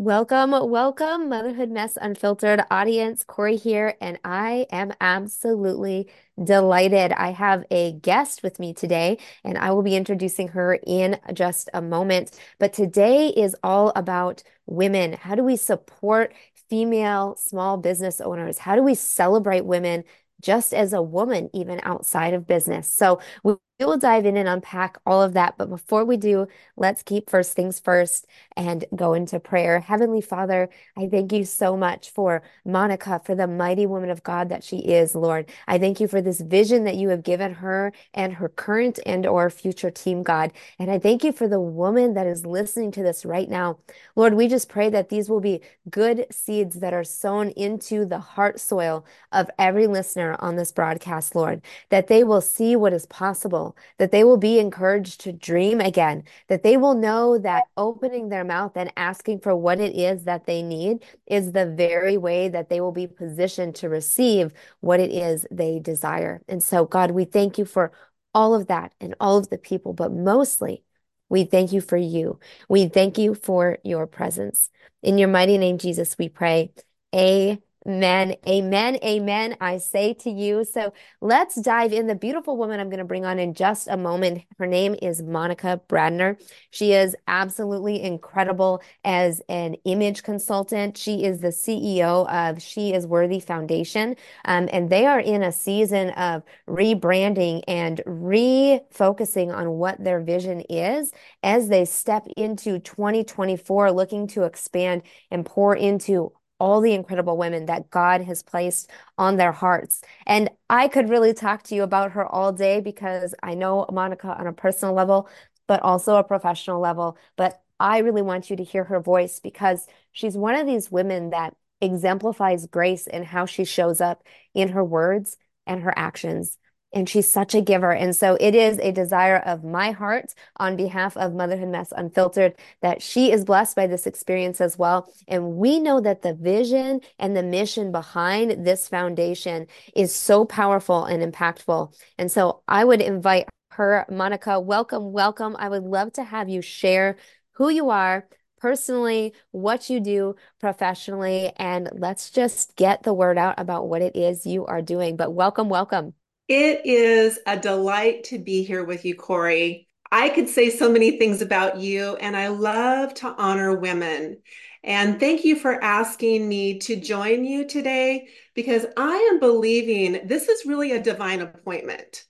Welcome, welcome, Motherhood Mess Unfiltered audience. Kori here, and I am absolutely delighted. I have a guest with me today, and I will be introducing her in just a moment. But today is all about women. How do we support female small business owners? How do we celebrate women just as a woman, even outside of business? So we we will dive in and unpack all of that. But before we do, let's keep first things first and go into prayer. Heavenly Father, I thank you so much for Monica, for the mighty woman of God that she is, Lord. I thank you for this vision that you have given her and her current and or future team, God. And I thank you for the woman that is listening to this right now. Lord, we just pray that these will be good seeds that are sown into the heart soil of every listener on this broadcast, Lord, that they will see what is possible that they will be encouraged to dream again, that they will know that opening their mouth and asking for what it is that they need is the very way that they will be positioned to receive what it is they desire. And so, God, we thank you for all of that and all of the people, but mostly, we thank you for you. We thank you for your presence. In your mighty name, Jesus, we pray. Amen. Amen. Amen. Amen. I say to you. So let's dive in. The beautiful woman I'm going to bring on in just a moment. Her name is Monica Brandner. She is absolutely incredible as an image consultant. She is the CEO of She is Worthy Foundation. Um, and they are in a season of rebranding and refocusing on what their vision is as they step into 2024, looking to expand and pour into all the incredible women that God has placed on their hearts. And I could really talk to you about her all day because I know Monica on a personal level, but also a professional level. But I really want you to hear her voice because she's one of these women that exemplifies grace in how she shows up in her words and her actions and she's such a giver. And so it is a desire of my heart on behalf of Motherhood Mess Unfiltered that she is blessed by this experience as well. And we know that the vision and the mission behind this foundation is so powerful and impactful. And so I would invite her, Monica, welcome, welcome. I would love to have you share who you are, personally, what you do professionally, and let's just get the word out about what it is you are doing. But welcome, welcome. It is a delight to be here with you, Kori. I could say so many things about you, and I love to honor women. And thank you for asking me to join you today because I am believing this is really a divine appointment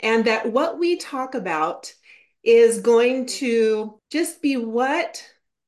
and that what we talk about is going to just be what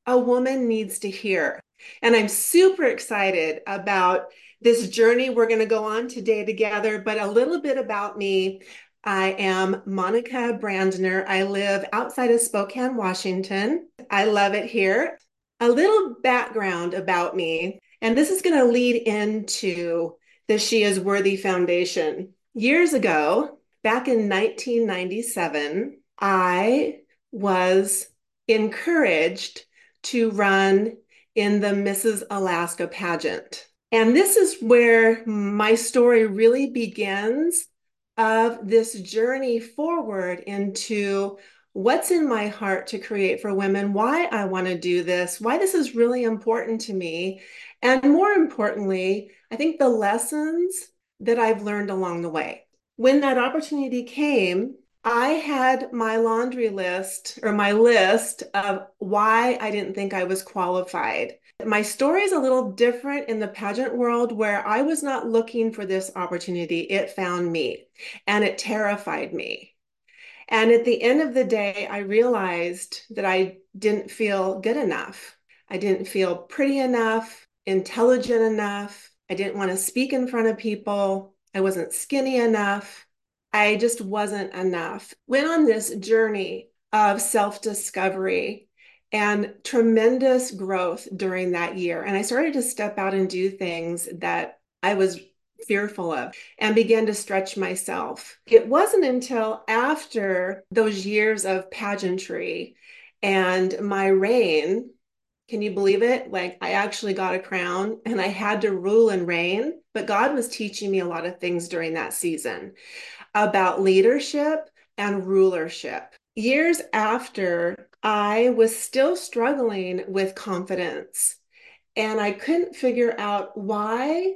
a woman needs to hear. And I'm super excited about this journey we're going to go on today together. But a little bit about me I am Monica Brandner. I live outside of Spokane, Washington. I love it here. A little background about me, and this is going to lead into the She is Worthy Foundation. Years ago, back in 1997, I was encouraged to run in the Mrs. Alaska pageant. And this is where my story really begins of this journey forward into what's in my heart to create for women, why I want to do this, why this is really important to me. And more importantly, I think the lessons that I've learned along the way. When that opportunity came, I had my laundry list or my list of why I didn't think I was qualified. My story is a little different in the pageant world where I was not looking for this opportunity. It found me and it terrified me. And at the end of the day, I realized that I didn't feel good enough. I didn't feel pretty enough, intelligent enough. I didn't want to speak in front of people. I wasn't skinny enough. I just wasn't enough. Went on this journey of self discovery and tremendous growth during that year. And I started to step out and do things that I was fearful of and began to stretch myself. It wasn't until after those years of pageantry and my reign, can you believe it? Like I actually got a crown and I had to rule and reign, but God was teaching me a lot of things during that season about leadership and rulership. Years after, I was still struggling with confidence and I couldn't figure out why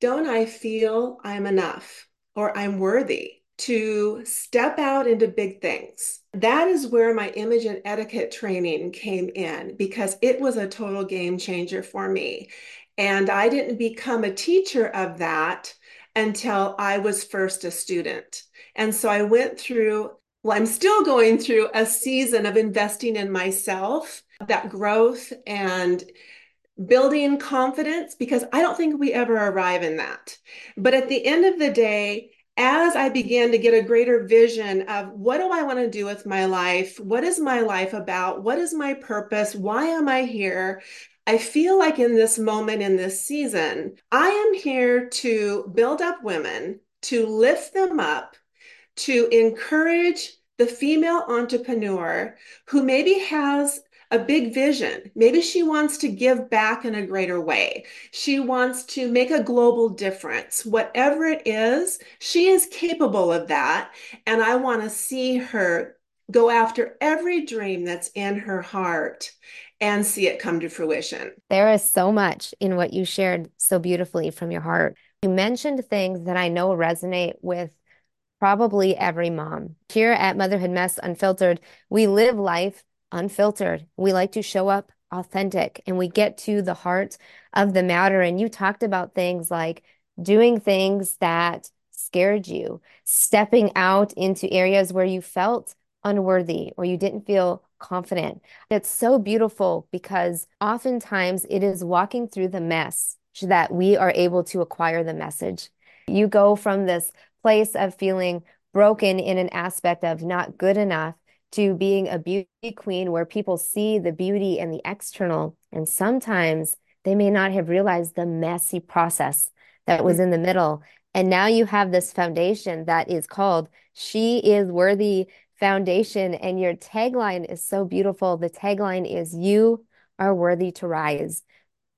don't I feel I'm enough or I'm worthy to step out into big things. That is where my image and etiquette training came in because it was a total game changer for me. And I didn't become a teacher of that until I was first a student. And so I went through, well, I'm still going through a season of investing in myself, that growth and building confidence because I don't think we ever arrive in that. But at the end of the day, as I began to get a greater vision of what do I want to do with my life? What is my life about? What is my purpose? Why am I here? I feel like in this moment, in this season, I am here to build up women, to lift them up, to encourage the female entrepreneur who maybe has a big vision. Maybe she wants to give back in a greater way. She wants to make a global difference. Whatever it is, she is capable of that. And I want to see her go after every dream that's in her heart and see it come to fruition. There is so much in what you shared so beautifully from your heart. You mentioned things that I know resonate with probably every mom. Here at Motherhood Mess Unfiltered, we live life unfiltered. We like to show up authentic and we get to the heart of the matter. And you talked about things like doing things that scared you, stepping out into areas where you felt unworthy or you didn't feel confident. It's so beautiful because oftentimes it is walking through the mess that we are able to acquire the message. You go from this place of feeling broken in an aspect of not good enough to being a beauty queen where people see the beauty and the external. And sometimes they may not have realized the messy process that was in the middle. And now you have this foundation that is called She is Worthy Foundation. And your tagline is so beautiful. The tagline is You are worthy to rise.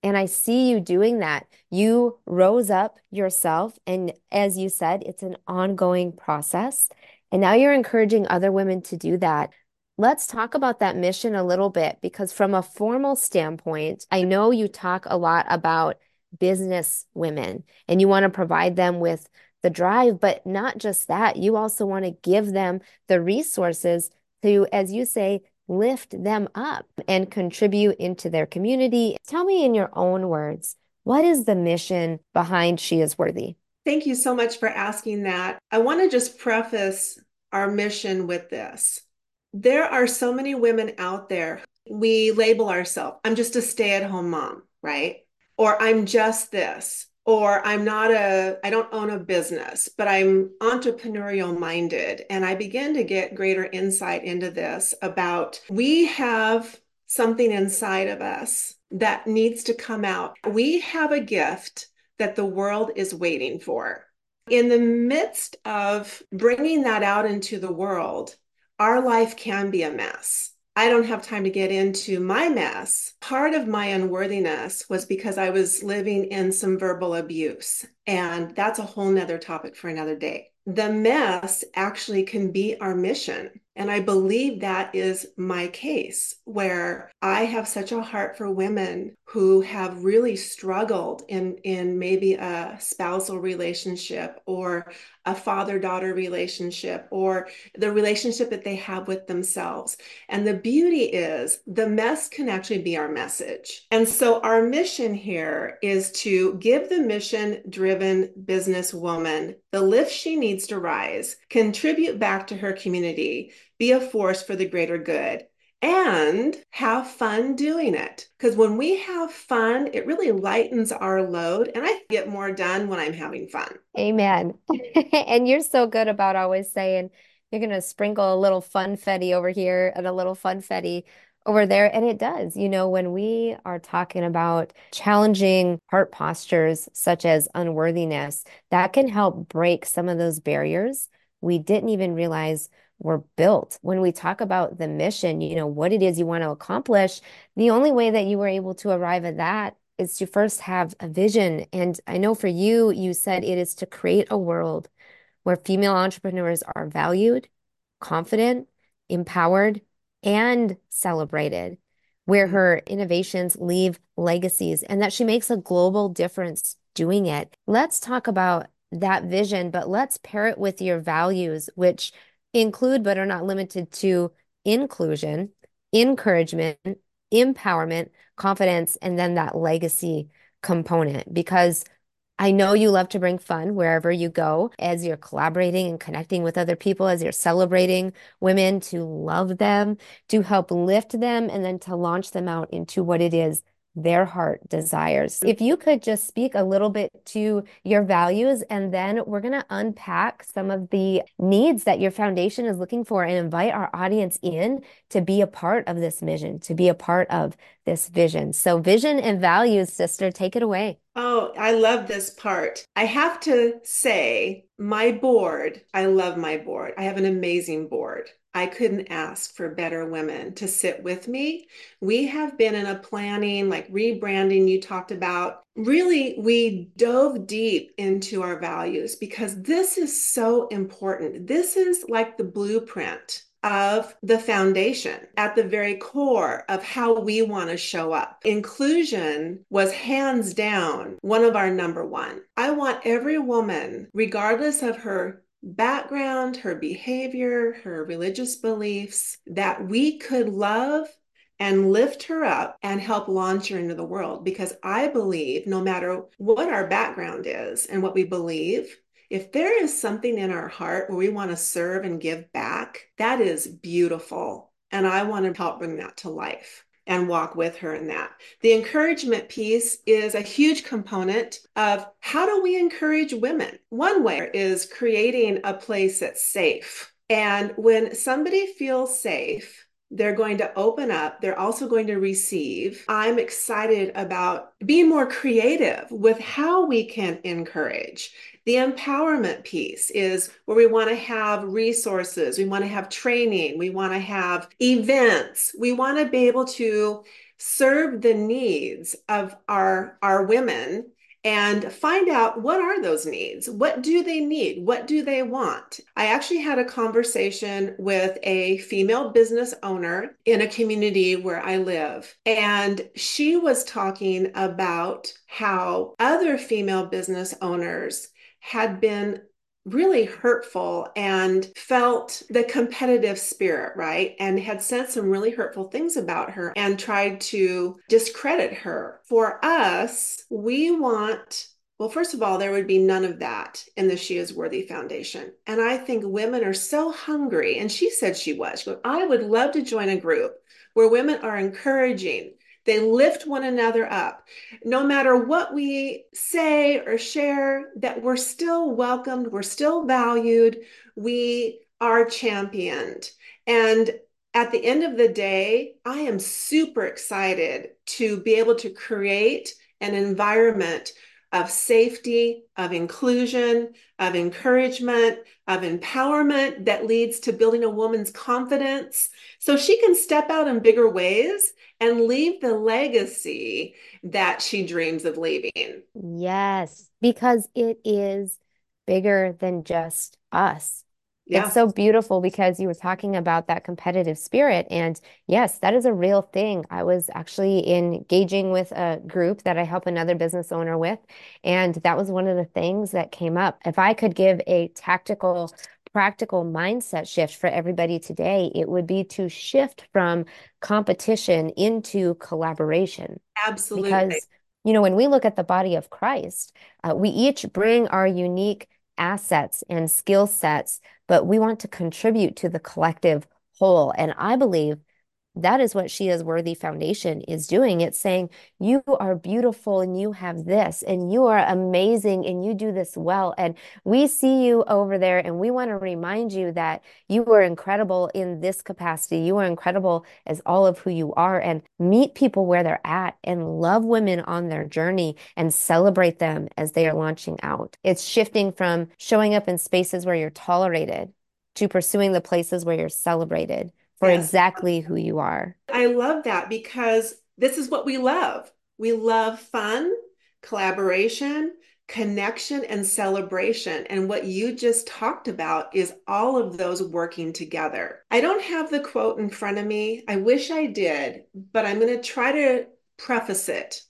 And I see you doing that. You rose up yourself. And as you said, it's an ongoing process. And now you're encouraging other women to do that. Let's talk about that mission a little bit because, from a formal standpoint, I know you talk a lot about business women and you want to provide them with the drive, but not just that, you also want to give them the resources to, as you say, lift them up and contribute into their community. Tell me in your own words, what is the mission behind She is Worthy? Thank you so much for asking that. I want to just preface our mission with this. There are so many women out there. We label ourselves, I'm just a stay at home mom, right? Or I'm just this, or I'm not a, I don't own a business, but I'm entrepreneurial minded. And I begin to get greater insight into this about we have something inside of us that needs to come out. We have a gift that the world is waiting for. In the midst of bringing that out into the world, our life can be a mess. I don't have time to get into my mess. Part of my unworthiness was because I was living in some verbal abuse. And that's a whole nother topic for another day. The mess actually can be our mission. And I believe that is my case, where I have such a heart for women who have really struggled in, in maybe a spousal relationship or a father daughter relationship or the relationship that they have with themselves. And the beauty is the mess can actually be our message. And so our mission here is to give the mission driven businesswoman the lift she needs to rise, contribute back to her community be a force for the greater good, and have fun doing it. Because when we have fun, it really lightens our load, and I get more done when I'm having fun. Amen. and you're so good about always saying you're going to sprinkle a little funfetti over here and a little funfetti over there. And it does. You know, when we are talking about challenging heart postures such as unworthiness, that can help break some of those barriers we didn't even realize were built. When we talk about the mission, you know, what it is you want to accomplish, the only way that you were able to arrive at that is to first have a vision. And I know for you, you said it is to create a world where female entrepreneurs are valued, confident, empowered, and celebrated. where mm-hmm. her innovations leave legacies and that she makes a global difference doing it. Let's talk about that vision, but let's pair it with your values, which include but are not limited to inclusion, encouragement, empowerment, confidence, and then that legacy component. Because I know you love to bring fun wherever you go as you're collaborating and connecting with other people, as you're celebrating women, to love them, to help lift them, and then to launch them out into what it is their heart desires. If you could just speak a little bit to your values, and then we're going to unpack some of the needs that your foundation is looking for and invite our audience in to be a part of this mission, to be a part of this vision. So, vision and values, sister, take it away. Oh, I love this part. I have to say, my board, I love my board. I have an amazing board. I couldn't ask for better women to sit with me. We have been in a planning, like rebranding, you talked about. Really, we dove deep into our values because this is so important. This is like the blueprint of the foundation at the very core of how we want to show up. Inclusion was hands down one of our number one. I want every woman, regardless of her background, her behavior, her religious beliefs, that we could love and lift her up and help launch her into the world. Because I believe no matter what our background is and what we believe, if there is something in our heart where we want to serve and give back, that is beautiful. And I want to help bring that to life and walk with her in that. The encouragement piece is a huge component of how do we encourage women? One way is creating a place that's safe. And when somebody feels safe, they're going to open up. They're also going to receive. I'm excited about being more creative with how we can encourage. The empowerment piece is where we want to have resources, we want to have training, we want to have events, we want to be able to serve the needs of our, our women and find out what are those needs? What do they need? What do they want? I actually had a conversation with a female business owner in a community where i live and she was talking about how other female business owners had been really hurtful and felt the competitive spirit, right? And had said some really hurtful things about her and tried to discredit her. For us, we want well, first of all, there would be none of that in the She Is Worthy Foundation. And I think women are so hungry. And she said she was. She I would love to join a group where women are encouraging they lift one another up. No matter what we say or share, that we're still welcomed, we're still valued, we are championed. And at the end of the day, I am super excited to be able to create an environment of safety, of inclusion, of encouragement, of empowerment that leads to building a woman's confidence so she can step out in bigger ways and leave the legacy that she dreams of leaving. Yes, because it is bigger than just us. Yeah. It's so beautiful because you were talking about that competitive spirit. And yes, that is a real thing. I was actually engaging with a group that I help another business owner with. And that was one of the things that came up. If I could give a tactical, practical mindset shift for everybody today, it would be to shift from competition into collaboration. Absolutely. Because, you know, when we look at the body of Christ, uh, we each bring our unique assets and skill sets, but we want to contribute to the collective whole. And I believe that is what She Is Worthy Foundation is doing. It's saying, you are beautiful and you have this, and you are amazing and you do this well. And we see you over there, and we want to remind you that you are incredible in this capacity. You are incredible as all of who you are, and meet people where they're at and love women on their journey and celebrate them as they are launching out. It's shifting from showing up in spaces where you're tolerated to pursuing the places where you're celebrated for yes. exactly who you are. I love that because this is what we love. We love fun, collaboration, connection and celebration. And what you just talked about is all of those working together. I don't have the quote in front of me. I wish I did, but I'm going to try to preface it.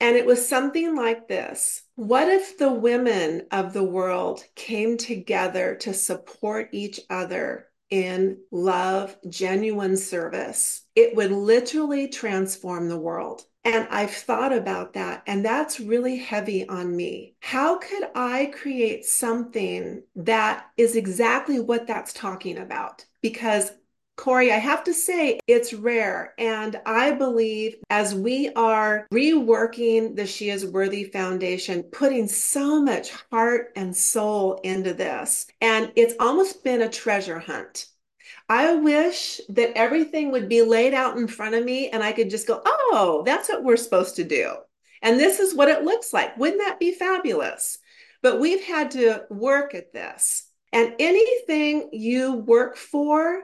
And it was something like this What if the women of the world came together to support each other in love, genuine service? It would literally transform the world. And I've thought about that, and that's really heavy on me. How could I create something that is exactly what that's talking about? Because Kori, I have to say it's rare. And I believe as we are reworking the She is Worthy Foundation, putting so much heart and soul into this, and it's almost been a treasure hunt. I wish that everything would be laid out in front of me and I could just go, oh, that's what we're supposed to do. And this is what it looks like. Wouldn't that be fabulous? But we've had to work at this. And anything you work for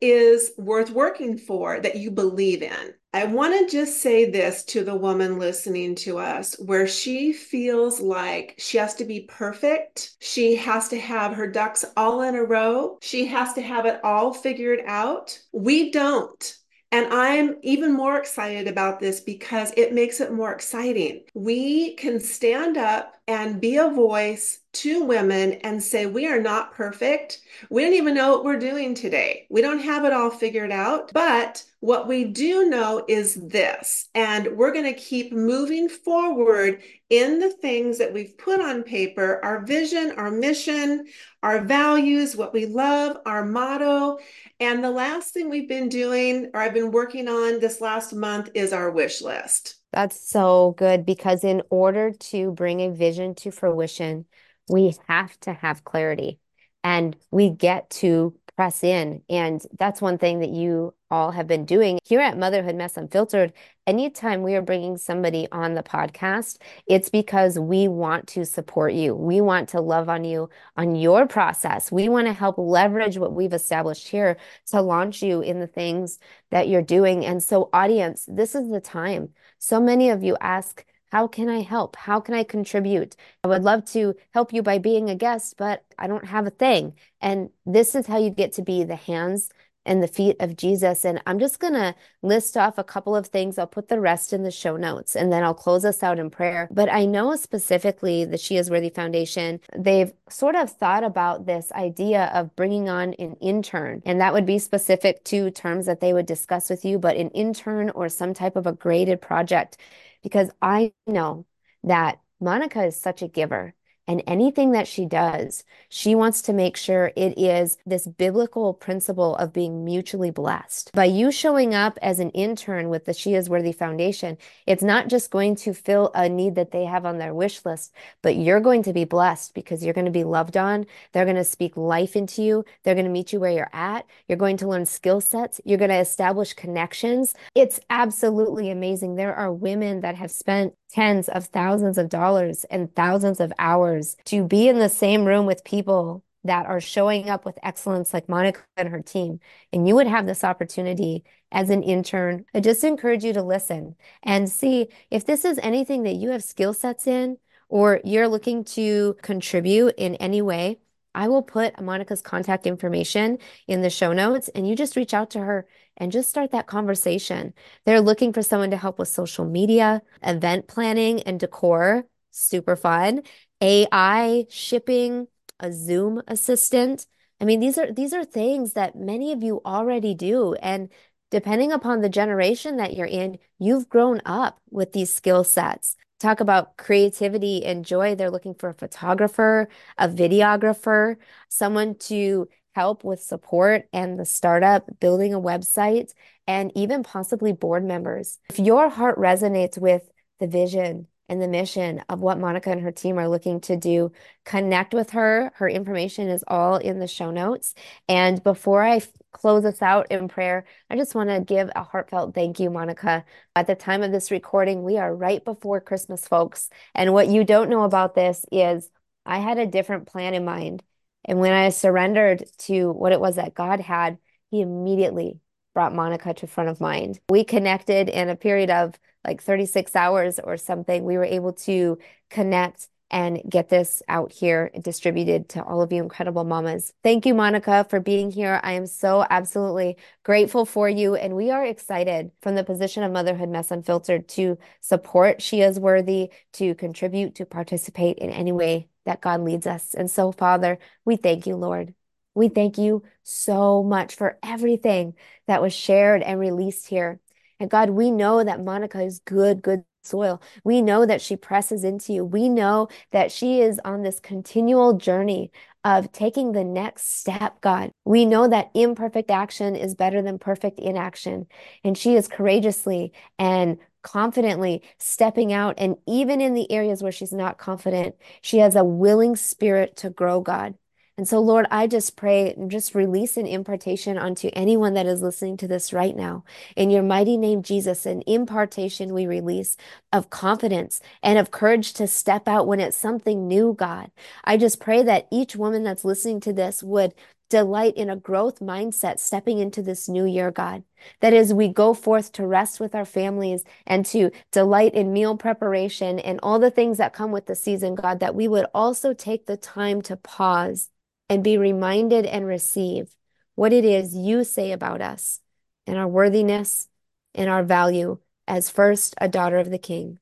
is worth working for that you believe in. I want to just say this to the woman listening to us where she feels like she has to be perfect. She has to have her ducks all in a row. She has to have it all figured out. We don't. And I'm even more excited about this because it makes it more exciting. We can stand up and be a voice to women and say, We are not perfect. We don't even know what we're doing today. We don't have it all figured out. But what we do know is this, and we're going to keep moving forward in the things that we've put on paper our vision, our mission, our values, what we love, our motto. And the last thing we've been doing, or I've been working on this last month, is our wish list. That's so good because in order to bring a vision to fruition, we have to have clarity and we get to press in. And that's one thing that you all have been doing here at Motherhood Mess Unfiltered. Anytime we are bringing somebody on the podcast, it's because we want to support you. We want to love on you on your process. We want to help leverage what we've established here to launch you in the things that you're doing. And so, audience, this is the time. So many of you ask, how can I help? How can I contribute? I would love to help you by being a guest, but I don't have a thing. And this is how you get to be the hands and the feet of Jesus. And I'm just going to list off a couple of things. I'll put the rest in the show notes and then I'll close us out in prayer. But I know specifically the She is Worthy Foundation, they've sort of thought about this idea of bringing on an intern. And that would be specific to terms that they would discuss with you, but an intern or some type of a graded project because I know that Monica is such a giver. And anything that she does, she wants to make sure it is this biblical principle of being mutually blessed. By you showing up as an intern with the She is Worthy Foundation, it's not just going to fill a need that they have on their wish list, but you're going to be blessed because you're going to be loved on. They're going to speak life into you. They're going to meet you where you're at. You're going to learn skill sets. You're going to establish connections. It's absolutely amazing. There are women that have spent tens of thousands of dollars and thousands of hours to be in the same room with people that are showing up with excellence like Monica and her team. And you would have this opportunity as an intern. I just encourage you to listen and see if this is anything that you have skill sets in or you're looking to contribute in any way. I will put Monica's contact information in the show notes and you just reach out to her and just start that conversation. They're looking for someone to help with social media, event planning and decor, super fun, AI, shipping, a Zoom assistant. I mean, these are these are things that many of you already do and depending upon the generation that you're in, you've grown up with these skill sets. Talk about creativity and joy. They're looking for a photographer, a videographer, someone to help with support and the startup, building a website, and even possibly board members. If your heart resonates with the vision and the mission of what Monica and her team are looking to do, connect with her. Her information is all in the show notes. And before I close us out in prayer, I just want to give a heartfelt thank you, Monica. At the time of this recording, we are right before Christmas, folks. And what you don't know about this is I had a different plan in mind. And when I surrendered to what it was that God had, He immediately brought Monica to front of mind. We connected in a period of like 36 hours or something. We were able to connect and get this out here distributed to all of you incredible mamas. Thank you, Monica, for being here. I am so absolutely grateful for you. And we are excited from the position of Motherhood Mess Unfiltered to support She is Worthy, to contribute, to participate in any way that God leads us. And so, Father, we thank you, Lord. We thank you so much for everything that was shared and released here. And God, we know that Monica is good, good soil. We know that she presses into you. We know that she is on this continual journey of taking the next step, God. We know that imperfect action is better than perfect inaction. And she is courageously and confidently stepping out. And even in the areas where she's not confident, she has a willing spirit to grow, God. And so, Lord, I just pray and just release an impartation onto anyone that is listening to this right now. In your mighty name, Jesus, an impartation we release of confidence and of courage to step out when it's something new, God. I just pray that each woman that's listening to this would delight in a growth mindset stepping into this new year, God. That as we go forth to rest with our families and to delight in meal preparation and all the things that come with the season, God, that we would also take the time to pause and be reminded and receive what it is you say about us and our worthiness and our value as first a daughter of the King.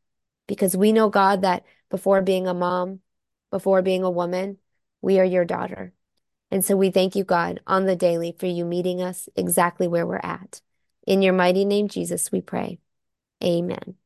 Because we know, God, that before being a mom, before being a woman, we are your daughter. And so we thank you, God, on the daily for you meeting us exactly where we're at. In your mighty name, Jesus, we pray. Amen.